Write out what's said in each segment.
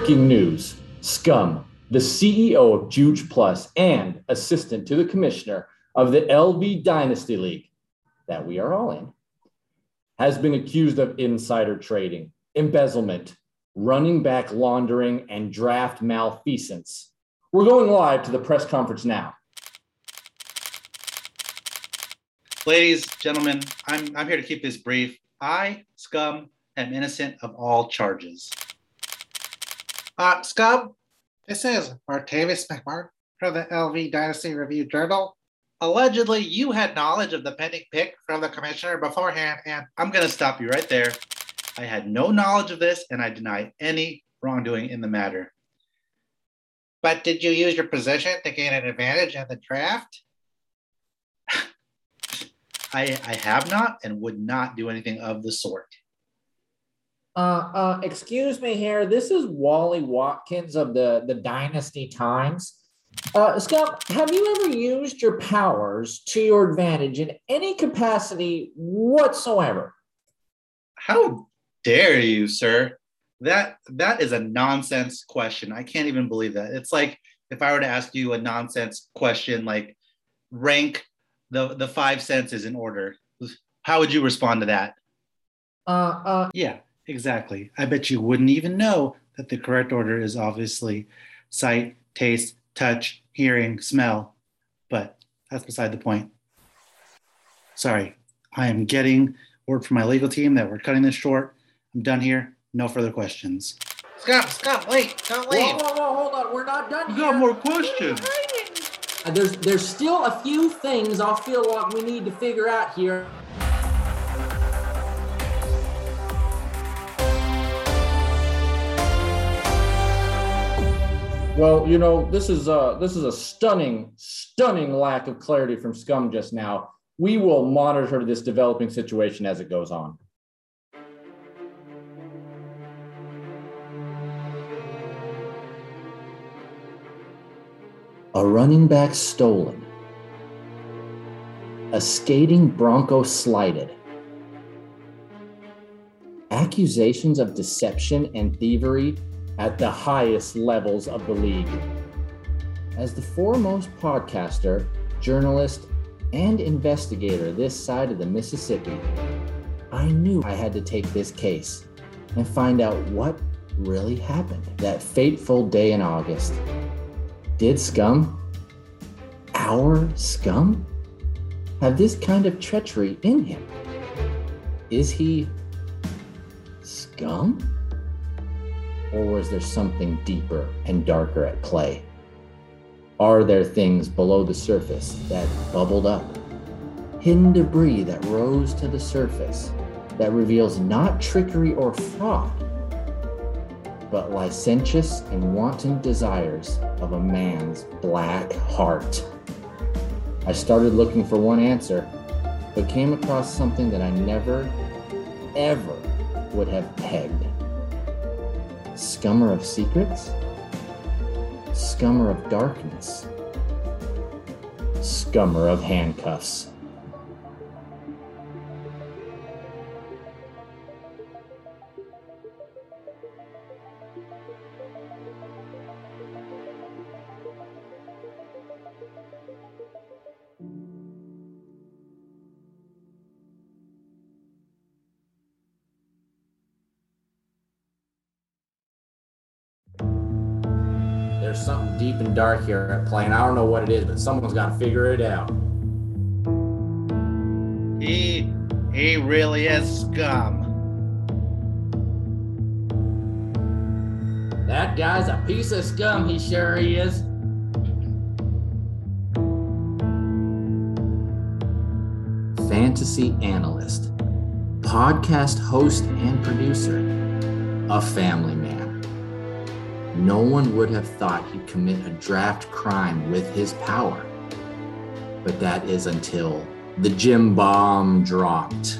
Breaking news Scum, the CEO of Juge Plus and assistant to the commissioner of the LV Dynasty League, that we are all in, has been accused of insider trading, embezzlement, running back laundering, and draft malfeasance. We're going live to the press conference now. Ladies, gentlemen, I'm, I'm here to keep this brief. I, Scum, am innocent of all charges. Uh, Scum, this is Martavis McMart from the LV Dynasty Review Journal. Allegedly, you had knowledge of the pending pick from the commissioner beforehand, and I'm going to stop you right there. I had no knowledge of this, and I deny any wrongdoing in the matter. But did you use your position to gain an advantage in the draft? I, I have not and would not do anything of the sort. Uh, uh, excuse me here. This is Wally Watkins of the, the Dynasty Times. Uh, Scott, have you ever used your powers to your advantage in any capacity whatsoever? How dare you, sir? That that is a nonsense question. I can't even believe that. It's like if I were to ask you a nonsense question like rank the the five senses in order. How would you respond to that? Uh, uh, yeah, exactly. I bet you wouldn't even know that the correct order is obviously sight, taste, touch, hearing, smell. But that's beside the point. Sorry, I am getting word from my legal team that we're cutting this short. I'm done here. No further questions. Scott, Scott, wait, don't leave. Whoa, whoa, whoa, hold on. We're not done We here. got more questions. Uh, There's there's still a few things I feel like we need to figure out here. Well, you know, this is a this is a stunning, stunning lack of clarity from Scum just now. We will monitor this developing situation as it goes on. A running back stolen. A skating Bronco slighted. Accusations of deception and thievery at the highest levels of the league. As the foremost podcaster, journalist, and investigator this side of the Mississippi, I knew I had to take this case and find out what really happened that fateful day in August. Did Scum, our Scum, have this kind of treachery in him? Is he Scum? Or was there something deeper and darker at play? Are there things below the surface that bubbled up? Hidden debris that rose to the surface that reveals not trickery or fraud, but licentious and wanton desires of a man's black heart. I started looking for one answer, but came across something that I never, ever would have pegged. Scummer of secrets? Scummer of darkness? Scummer of handcuffs? There's something deep and dark here at play, and I don't know what it is, but someone's got to figure it out. He he really is scum. That guy's a piece of scum. He sure he is. Fantasy analyst, podcast host and producer, a family. No one would have thought he'd commit a draft crime with his power. But that is until the gym bomb dropped.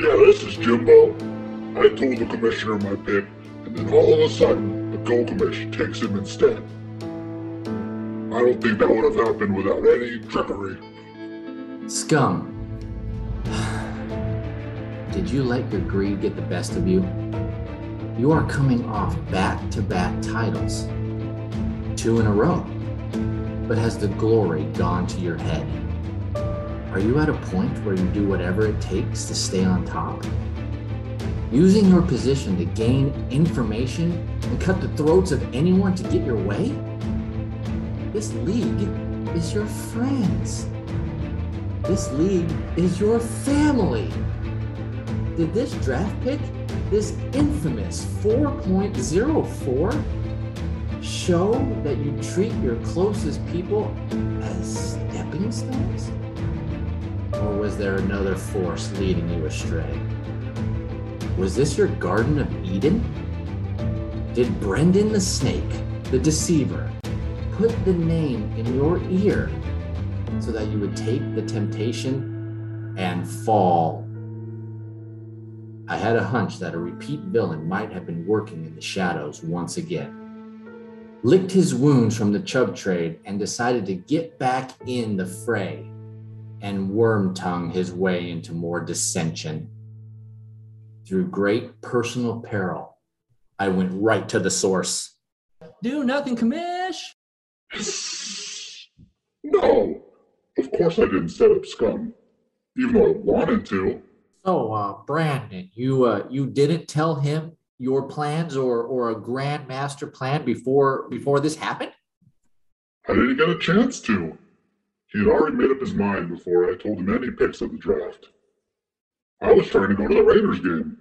Yeah, this is Jimbo. I told the commissioner my pick, and then all of a sudden, the Gold Commission takes him instead. I don't think that would have happened without any trickery. Scum. Did you let your greed get the best of you? You are coming off back to back titles, two in a row. But has the glory gone to your head? Are you at a point where you do whatever it takes to stay on top? Using your position to gain information and cut the throats of anyone to get your way? This league is your friends. This league is your family. Did this draft pick, this infamous 4.04, show that you treat your closest people as stepping stones? Or was there another force leading you astray? Was this your Garden of Eden? Did Brendan the Snake, the deceiver, put the name in your ear so that you would take the temptation and fall? I had a hunch that a repeat villain might have been working in the shadows once again. Licked his wounds from the chub trade and decided to get back in the fray and worm tongue his way into more dissension. Through great personal peril, I went right to the source. Do nothing, commish. No, of course I didn't set up scum, even though I wanted to. So, uh, Brandon, you uh, you didn't tell him your plans or or a grand master plan before before this happened? I didn't get a chance to. He had already made up his mind before I told him any picks of the draft. I was trying to go to the Raiders game.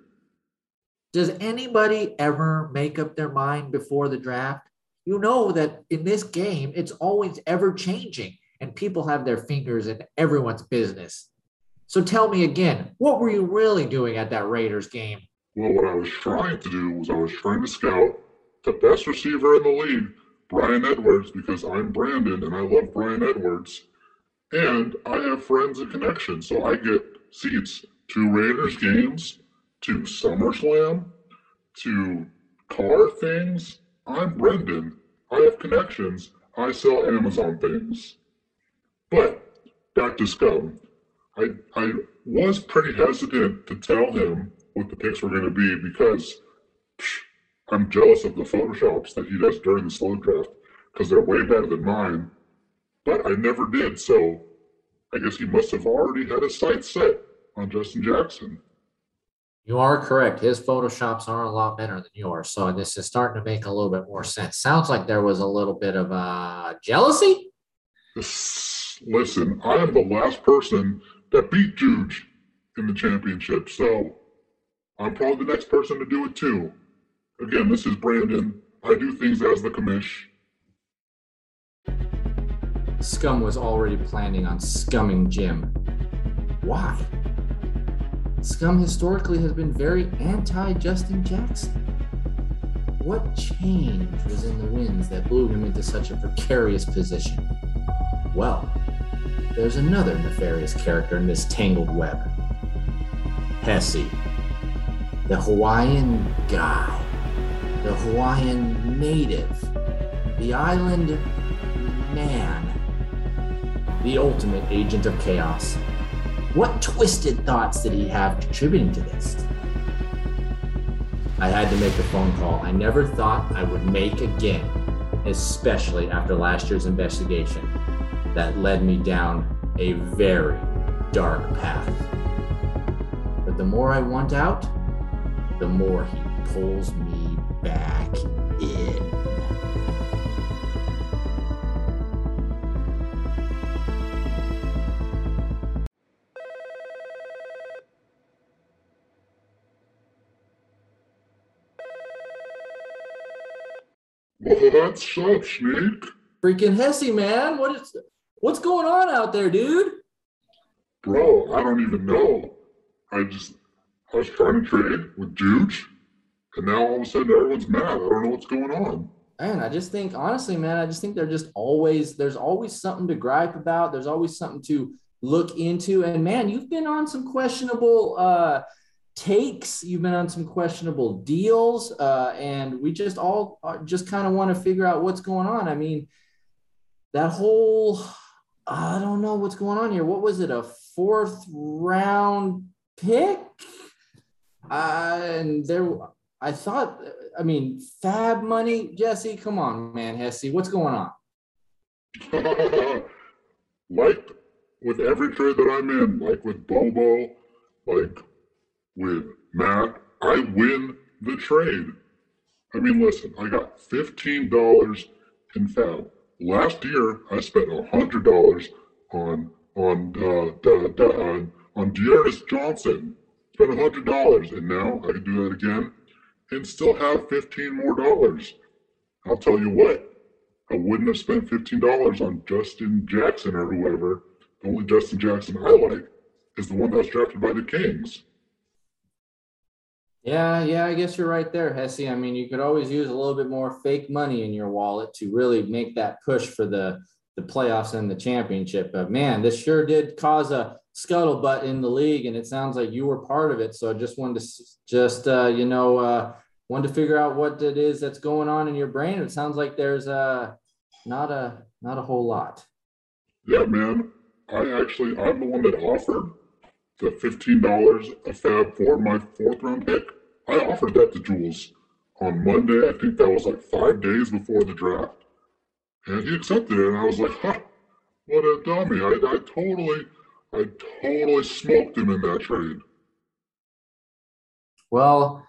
Does anybody ever make up their mind before the draft? You know that in this game, it's always ever changing and people have their fingers in everyone's business. So tell me again, what were you really doing at that Raiders game? Well, what I was trying to do was I was trying to scout the best receiver in the league, Bryan Edwards, because I'm Brandon and I love Bryan Edwards. And I have friends and connections, so I get seats to Raiders games, to SummerSlam, to car things. I'm Brendan. I have connections. I sell Amazon things. But back to Scum. I I was pretty hesitant to tell him what the picks were going to be because psh, I'm jealous of the photoshops that he does during the slow draft because they're way better than mine. But I never did, so I guess he must have already had his sights set on Justin Jackson. You are correct. His photoshops are a lot better than yours. So this is starting to make a little bit more sense. Sounds like there was a little bit of uh, jealousy. Listen, I am the last person that beat Juge in the championship, so I'm probably the next person to do it too. Again, this is Brandon. I do things as the commish. Scum was already planning on scumming Jim. Why? Scum historically has been very anti Justin Jackson. What change was in the winds that blew him into such a precarious position? Well, there's another nefarious character in this tangled web. Hesse, the Hawaiian guy, the Hawaiian native, the island man, the ultimate agent of chaos. What twisted thoughts did he have contributing to this? I had to make a phone call. I never thought I would make again, especially after last year's investigation that led me down a very dark path. But the more I want out, the more he pulls me back in. What's up, Snake? Freaking Hesse, man. What is what's going on out there, dude? Bro, I don't even know. I just, I was trying to trade with Juge, and now all of a sudden everyone's mad. I don't know what's going on. Man, I just think honestly, man, I just think they're just always there's always something to gripe about. There's always something to look into. And man, you've been on some questionable uh takes. You've been on some questionable deals, uh, and we just all are, just kind of want to figure out what's going on. I mean, that whole I don't know what's going on here. What was it? A fourth round pick? Uh, and there, I thought, I mean, FAAB money, Jesse. Come on, man, Hesse, what's going on? like with every trade that I'm in, like with Bobo, like with Matt, I win the trade. I mean, listen, I got $15 in FAAB. Last year, I spent $100 on on uh, on, on D'Ernest Johnson. Spent $100, and now I can do that again and still have 15 more dollars. I'll tell you what, I wouldn't have spent $15 on Justin Jackson or whoever. The only Justin Jackson I like is the one that's drafted by the Kings. Yeah, yeah, I guess you're right there, Hesse. I mean, you could always use a little bit more fake money in your wallet to really make that push for the the playoffs and the championship. But man, this sure did cause a scuttlebutt in the league, and it sounds like you were part of it. So I just wanted to just uh, you know uh, wanted to figure out what it is that's going on in your brain. It sounds like there's uh, not a not a whole lot. Yeah, man. I actually I'm the one that offered the fifteen dollars a FAAB for my fourth round pick. I offered that to Jules on Monday. I think that was like five days before the draft. And he accepted it, and I was like, huh, what a dummy. I, I totally I totally smoked him in that trade. Well,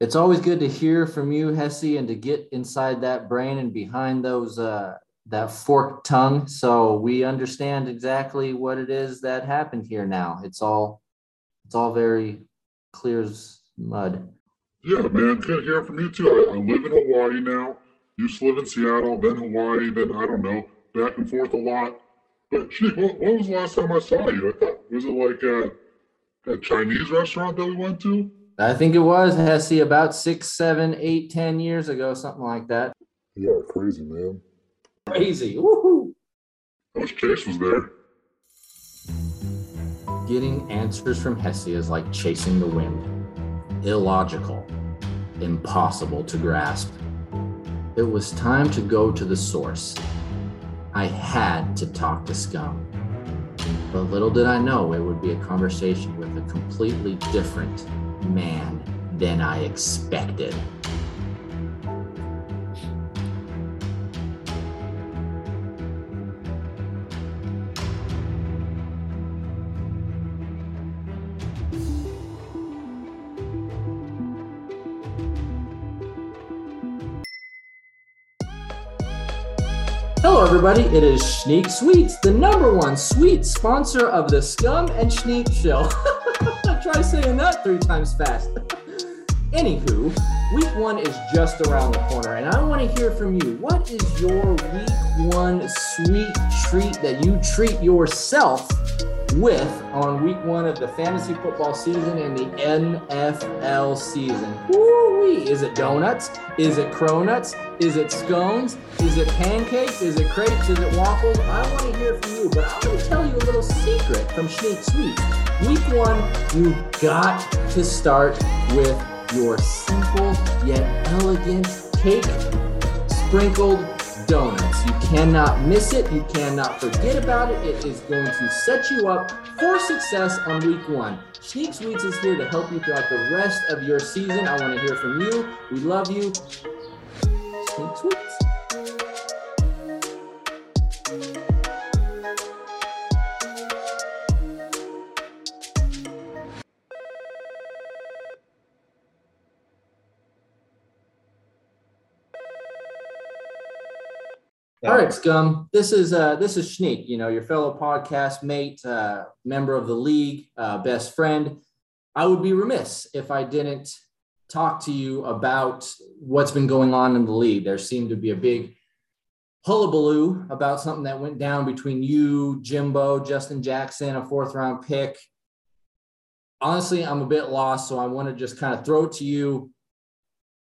it's always good to hear from you, Hesse, and to get inside that brain and behind those uh, that forked tongue, so we understand exactly what it is that happened here. Now it's all it's all very clear as mud. Yeah, man, good hear from you too. I, I live in Hawaii now. Used to live in Seattle, then Hawaii, then I don't know, back and forth a lot. But gee, what, when was the last time I saw you? I thought, was it like a, that Chinese restaurant that we went to? I think it was Hesse about six, seven, eight, ten years ago, something like that. Yeah, crazy, man. Crazy. Woohoo. I wish Chase was there. Getting answers from Hesse is like chasing the wind. Illogical. Impossible to grasp. It was time to go to the source. I had to talk to Scum. But little did I know it would be a conversation with a completely different man than I expected. Everybody. It is Schneek Sweets, the number one sweet sponsor of the Scum and Schneek Show. Try saying that three times fast. Anywho, week one is just around the corner, and I want to hear from you. What is your week one sweet treat that you treat yourself with on week one of the fantasy football season and the NFL season? Woo-wee. Is it donuts? Is it cronuts? Is it scones? Is it pancakes? Is it crepes? Is it waffles? I want to hear from you, but I'm going to tell you a little secret from Schneek Sweet. Week one, you got to start with your simple yet elegant cake sprinkled donuts. You cannot miss it. You cannot forget about it. It is going to set you up for success on week one. Schneek Sweets is here to help you throughout the rest of your season. I want to hear from you. We love you. Schneek Sweets. All right, Scum. This is uh, this is Schneek. You know, your fellow podcast mate, uh, member of the league, uh, best friend. I would be remiss if I didn't talk to you about what's been going on in the league. There seemed to be a big hullabaloo about something that went down between you, Jimbo, Justin Jackson, a fourth round pick. Honestly, I'm a bit lost, so I want to just kind of throw it to you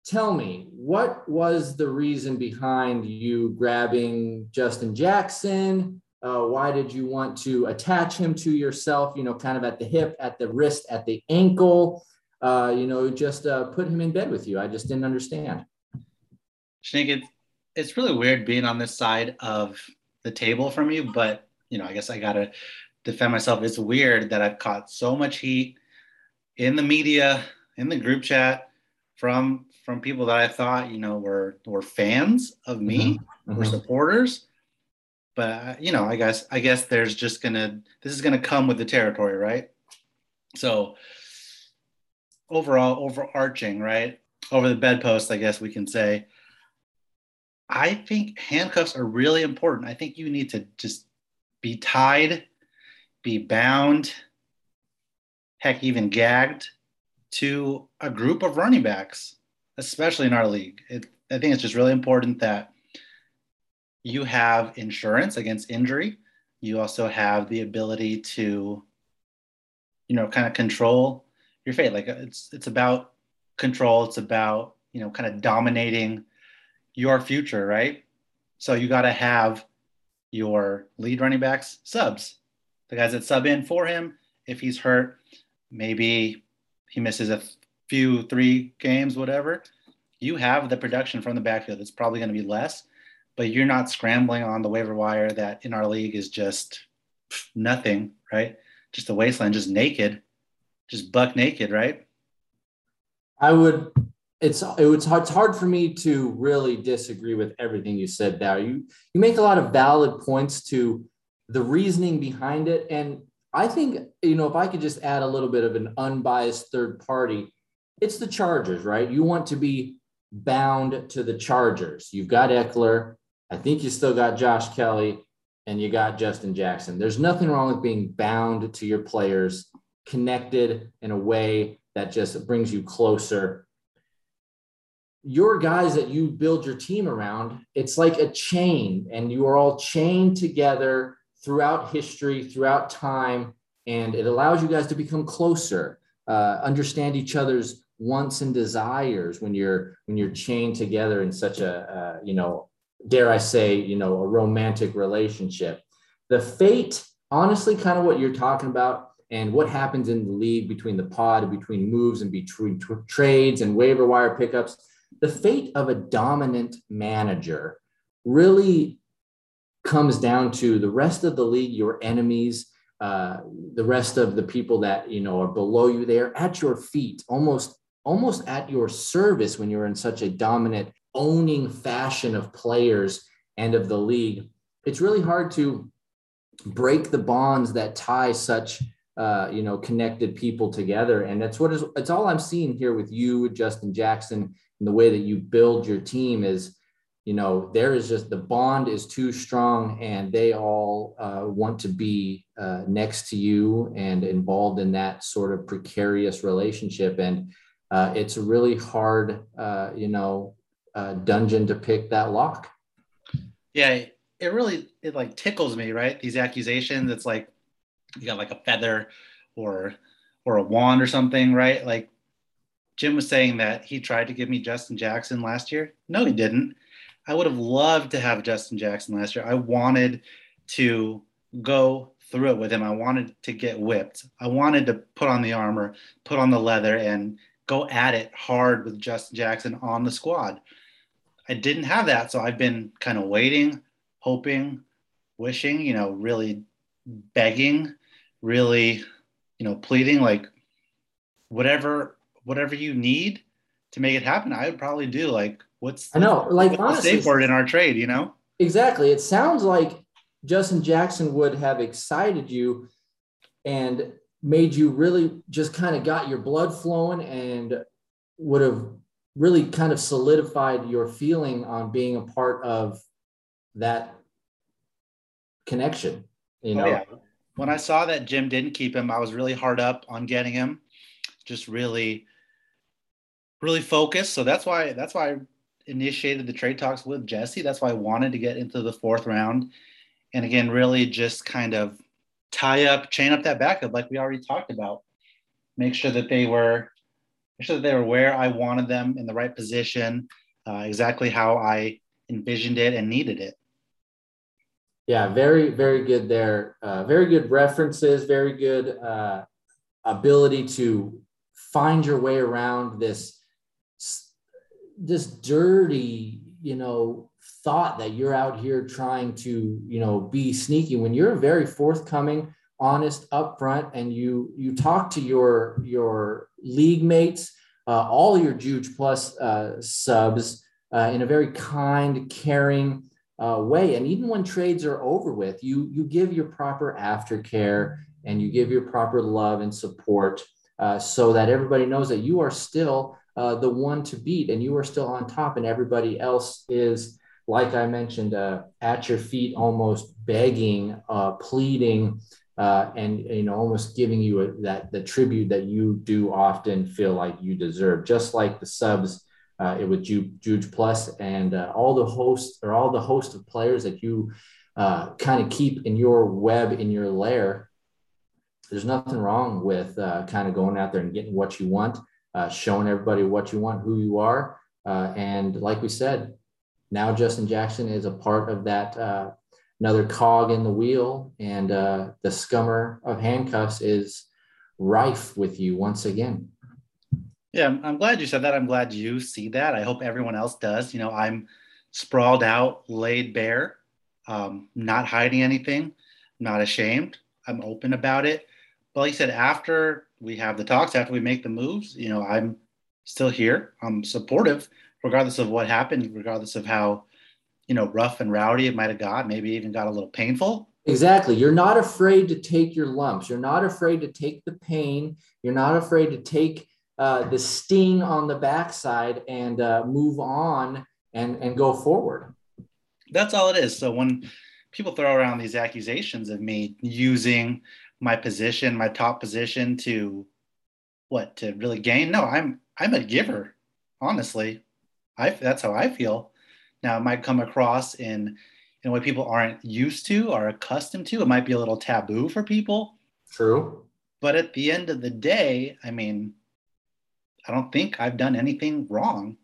tell me what was the reason behind you grabbing Justin Jackson? Uh, why did you want to attach him to yourself? You know, kind of at the hip, at the wrist, at the ankle. Uh, you know, just uh, put him in bed with you. I just didn't understand. Schneek, it's, it's really weird being on this side of the table from you, but you know, I guess I gotta defend myself. It's weird that I've caught so much heat in the media, in the group chat, from from people that I thought you know were were fans of me, Mhm. were supporters. But uh, you know, I guess I guess there's just gonna this is gonna come with the territory, right? So overall, overarching, right? Over the bedpost, I guess we can say. I think handcuffs are really important. I think you need to just be tied, be bound, heck, even gagged to a group of running backs, especially in our league. It, I think it's just really important that you have insurance against injury. You also have the ability to, you know, kind of control your fate. Like uh, it's it's about control. It's about you know, kind of dominating your future, right? So you got to have your lead running backs subs, the guys that sub in for him. If he's hurt, maybe he misses a few, three games, whatever. You have the production from the backfield. It's probably going to be less, but you're not scrambling on the waiver wire that in our league is just nothing, right? Just a wasteland, just naked, just buck naked, right? I would. It's it was hard, it's hard for me to really disagree with everything you said there. You you make a lot of valid points to the reasoning behind it, and I think you know if I could just add a little bit of an unbiased third party, it's the Chargers, right? You want to be bound to the Chargers. You've got Ekeler. I think you still got Josh Kelley, and you got Justin Jackson. There's nothing wrong with being bound to your players, connected in a way that just brings you closer your guys that you build your team around, it's like a chain, and you are all chained together throughout history, throughout time, and it allows you guys to become closer, uh, understand each other's wants and desires when you're when you're chained together in such a uh, you know, dare I say, you know, a romantic relationship. The fate, honestly, kind of what you're talking about, and what happens in the league between the pod, between moves, and between t- trades and waiver wire pickups the fate of a dominant manager really comes down to the rest of the league, your enemies, uh, the rest of the people that you know are below you. They are at your feet, almost almost at your service when you're in such a dominant, owning fashion of players and of the league. It's really hard to break the bonds that tie such uh, you know connected people together, and that's what is. It's all I'm seeing here with you, Justin Jackson, and the way that you build your team is you know there is just the bond is too strong and they all uh, want to be uh, next to you and involved in that sort of precarious relationship and uh, it's a really hard uh, you know uh, dungeon to pick that lock Yeah, it really it like tickles me, right? These accusations. It's like you got like a feather or or a wand or something, right? Like Jim was saying that he tried to give me Justin Jackson last year. No, he didn't. I would have loved to have Justin Jackson last year. I wanted to go through it with him. I wanted to get whipped. I wanted to put on the armor, put on the leather, and go at it hard with Justin Jackson on the squad. I didn't have that. So I've been kind of waiting, hoping, wishing, you know, really begging, really, you know, pleading like whatever whatever you need to make it happen, I would probably do. Like what's I know, like what's the honestly, safe word in our trade, you know? Exactly. It sounds like Justin Jackson would have excited you and made you really just kind of got your blood flowing and would have really kind of solidified your feeling on being a part of that connection. You oh, know, Oh, yeah. When I saw that Jim didn't keep him, I was really hard up on getting him. Just really, really focused. So that's why that's why I initiated the trade talks with Jesse. That's why I wanted to get into the fourth round. And again, really just kind of tie up, chain up that backup like we already talked about. Make sure that they were make sure that they were where I wanted them in the right position, uh, exactly how I envisioned it and needed it. Yeah, very, very good there. Uh, very good references, very good uh, ability to find your way around this this dirty, you know, thought that you're out here trying to, you know, be sneaky when you're very forthcoming, honest, upfront, and you you talk to your your league mates uh, all your Juge Plus uh, subs uh, in a very kind, caring uh, way. And even when trades are over with, you you give your proper aftercare and you give your proper love and support uh, so that everybody knows that you are still uh, the one to beat and you are still on top, and everybody else is. Like I mentioned, at your feet, almost begging, pleading, uh, and you know almost giving you a, that the tribute that you do often feel like you deserve. Just like the subs uh, it Ju- Juge Plus and uh, all the hosts or all the host of players that you uh, kind of keep in your web in your lair there's nothing wrong with uh, kind of going out there and getting what you want uh, showing everybody what you want who you are and like we said now Justin Jackson is a part of that another cog in the wheel, and uh, the scummer of handcuffs is rife with you once again. Yeah, I'm glad you said that. I'm glad you see that. I hope everyone else does. You know, I'm sprawled out, laid bare, um, not hiding anything, not ashamed. I'm open about it. But like you said, after we have the talks, after we make the moves, you know, I'm still here. I'm supportive, regardless of what happened, regardless of how you know, rough and rowdy it might have got, maybe even got a little painful. Exactly. You're not afraid to take your lumps. You're not afraid to take the pain. You're not afraid to take uh, the sting on the backside and uh, move on and, and go forward. That's all it is. So when people throw around these accusations of me using my position, my top position to what to really gain, no, I'm I'm a giver. Honestly, I that's how I feel. Now, it might come across in, in a way people aren't used to or accustomed to. It might be a little taboo for people. True. But at the end of the day, I mean, I don't think I've done anything wrong.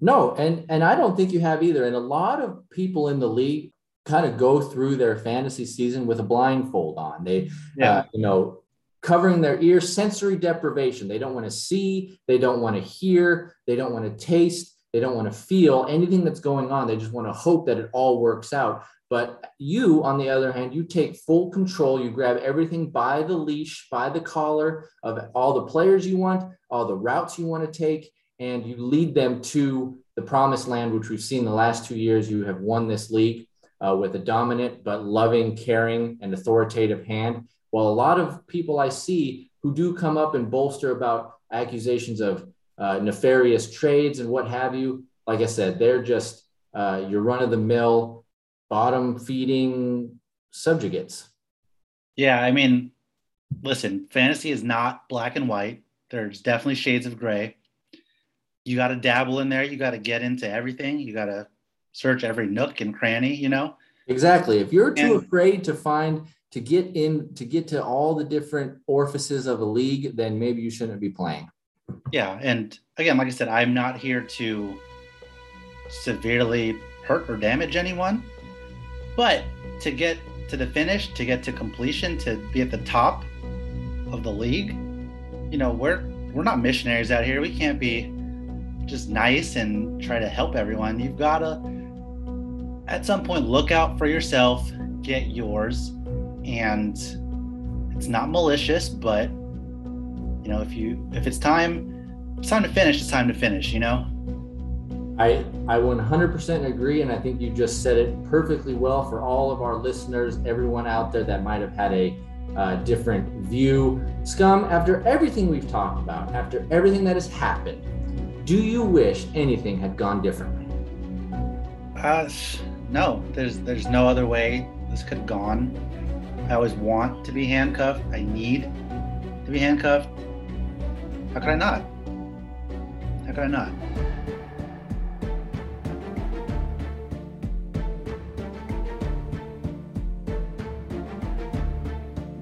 No, and and I don't think you have either. And a lot of people in the league kind of go through their fantasy season with a blindfold on. They, yeah. uh, you know, covering their ears, sensory deprivation. They don't want to see, they don't want to hear, they don't want to taste. They don't want to feel anything that's going on. They just want to hope that it all works out. But you, on the other hand, you take full control. You grab everything by the leash, by the collar of all the players you want, all the routes you want to take, and you lead them to the promised land, which we've seen the last two years. You have won this league uh, with a dominant but loving, caring, and authoritative hand. While a lot of people I see who do come up and bolster about accusations of uh, nefarious trades and what have you. Like I said, they're just uh, your run of the mill, bottom feeding subjugates. Yeah, I mean, listen, fantasy is not black and white. There's definitely shades of gray. You got to dabble in there. You got to get into everything. You got to search every nook and cranny, you know? Exactly. If you're too and, afraid to find, to get in, to get to all the different orifices of a league, then maybe you shouldn't be playing. Yeah, and again, like I said, I'm not here to severely hurt or damage anyone, but to get to the finish, to get to completion, to be at the top of the league, you know, we're we're not missionaries out here. We can't be just nice and try to help everyone. You've got to at some point look out for yourself, get yours, and it's not malicious, but you know, if you if it's time, it's time to finish. It's time to finish. You know. I I 100% agree, and I think you just said it perfectly well for all of our listeners, everyone out there that might have had a uh, different view. Scum, after everything we've talked about, after everything that has happened, do you wish anything had gone differently? Uh, no. There's there's no other way this could have gone. I always want to be handcuffed. I need to be handcuffed. How could I not? How could I not?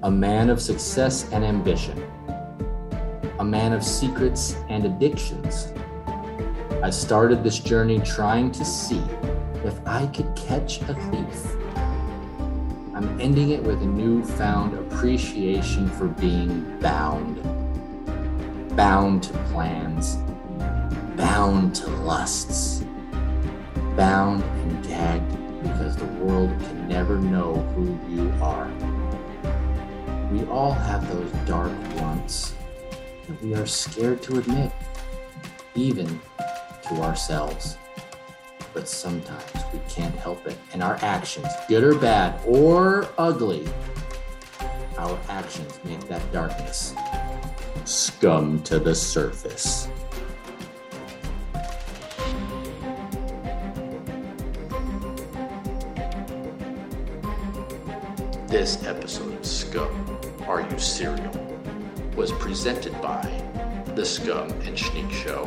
A man of success and ambition. A man of secrets and addictions. I started this journey trying to see if I could catch a thief. I'm ending it with a newfound appreciation for being bound bound to plans, bound to lusts, bound and gagged because the world can never know who you are. We all have those dark wants that we are scared to admit. even to ourselves. But sometimes we can't help it, and our actions, good or bad or ugly, our actions make that darkness scum to the surface. This episode of Scum, Are You Cereal? was presented by The Scum and Schneek Show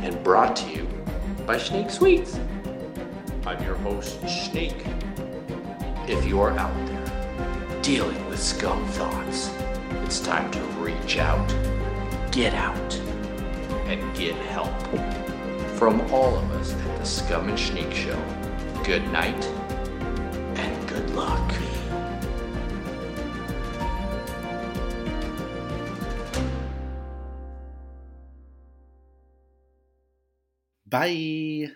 and brought to you by Schneek Sweets. I'm your host, Schneek. If you are out there dealing with scum thoughts, it's time to reach out, get out, and get help. From all of us at the Scum and Schneek Show, good night and good luck. Bye.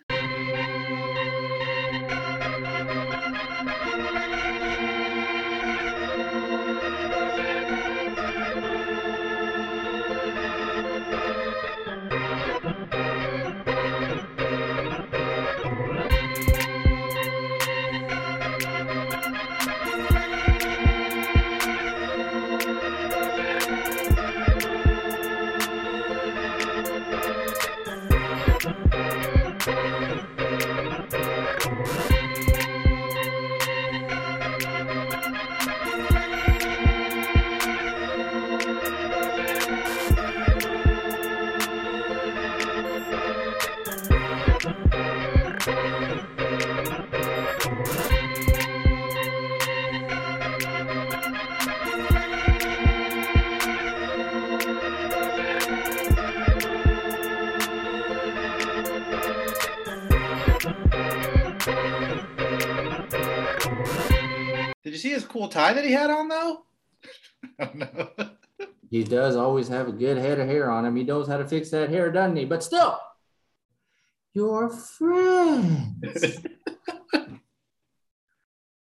You see his cool tie that he had on though? oh. He does always have a good head of hair on him. He knows how to fix that hair, doesn't he? But still, your friends.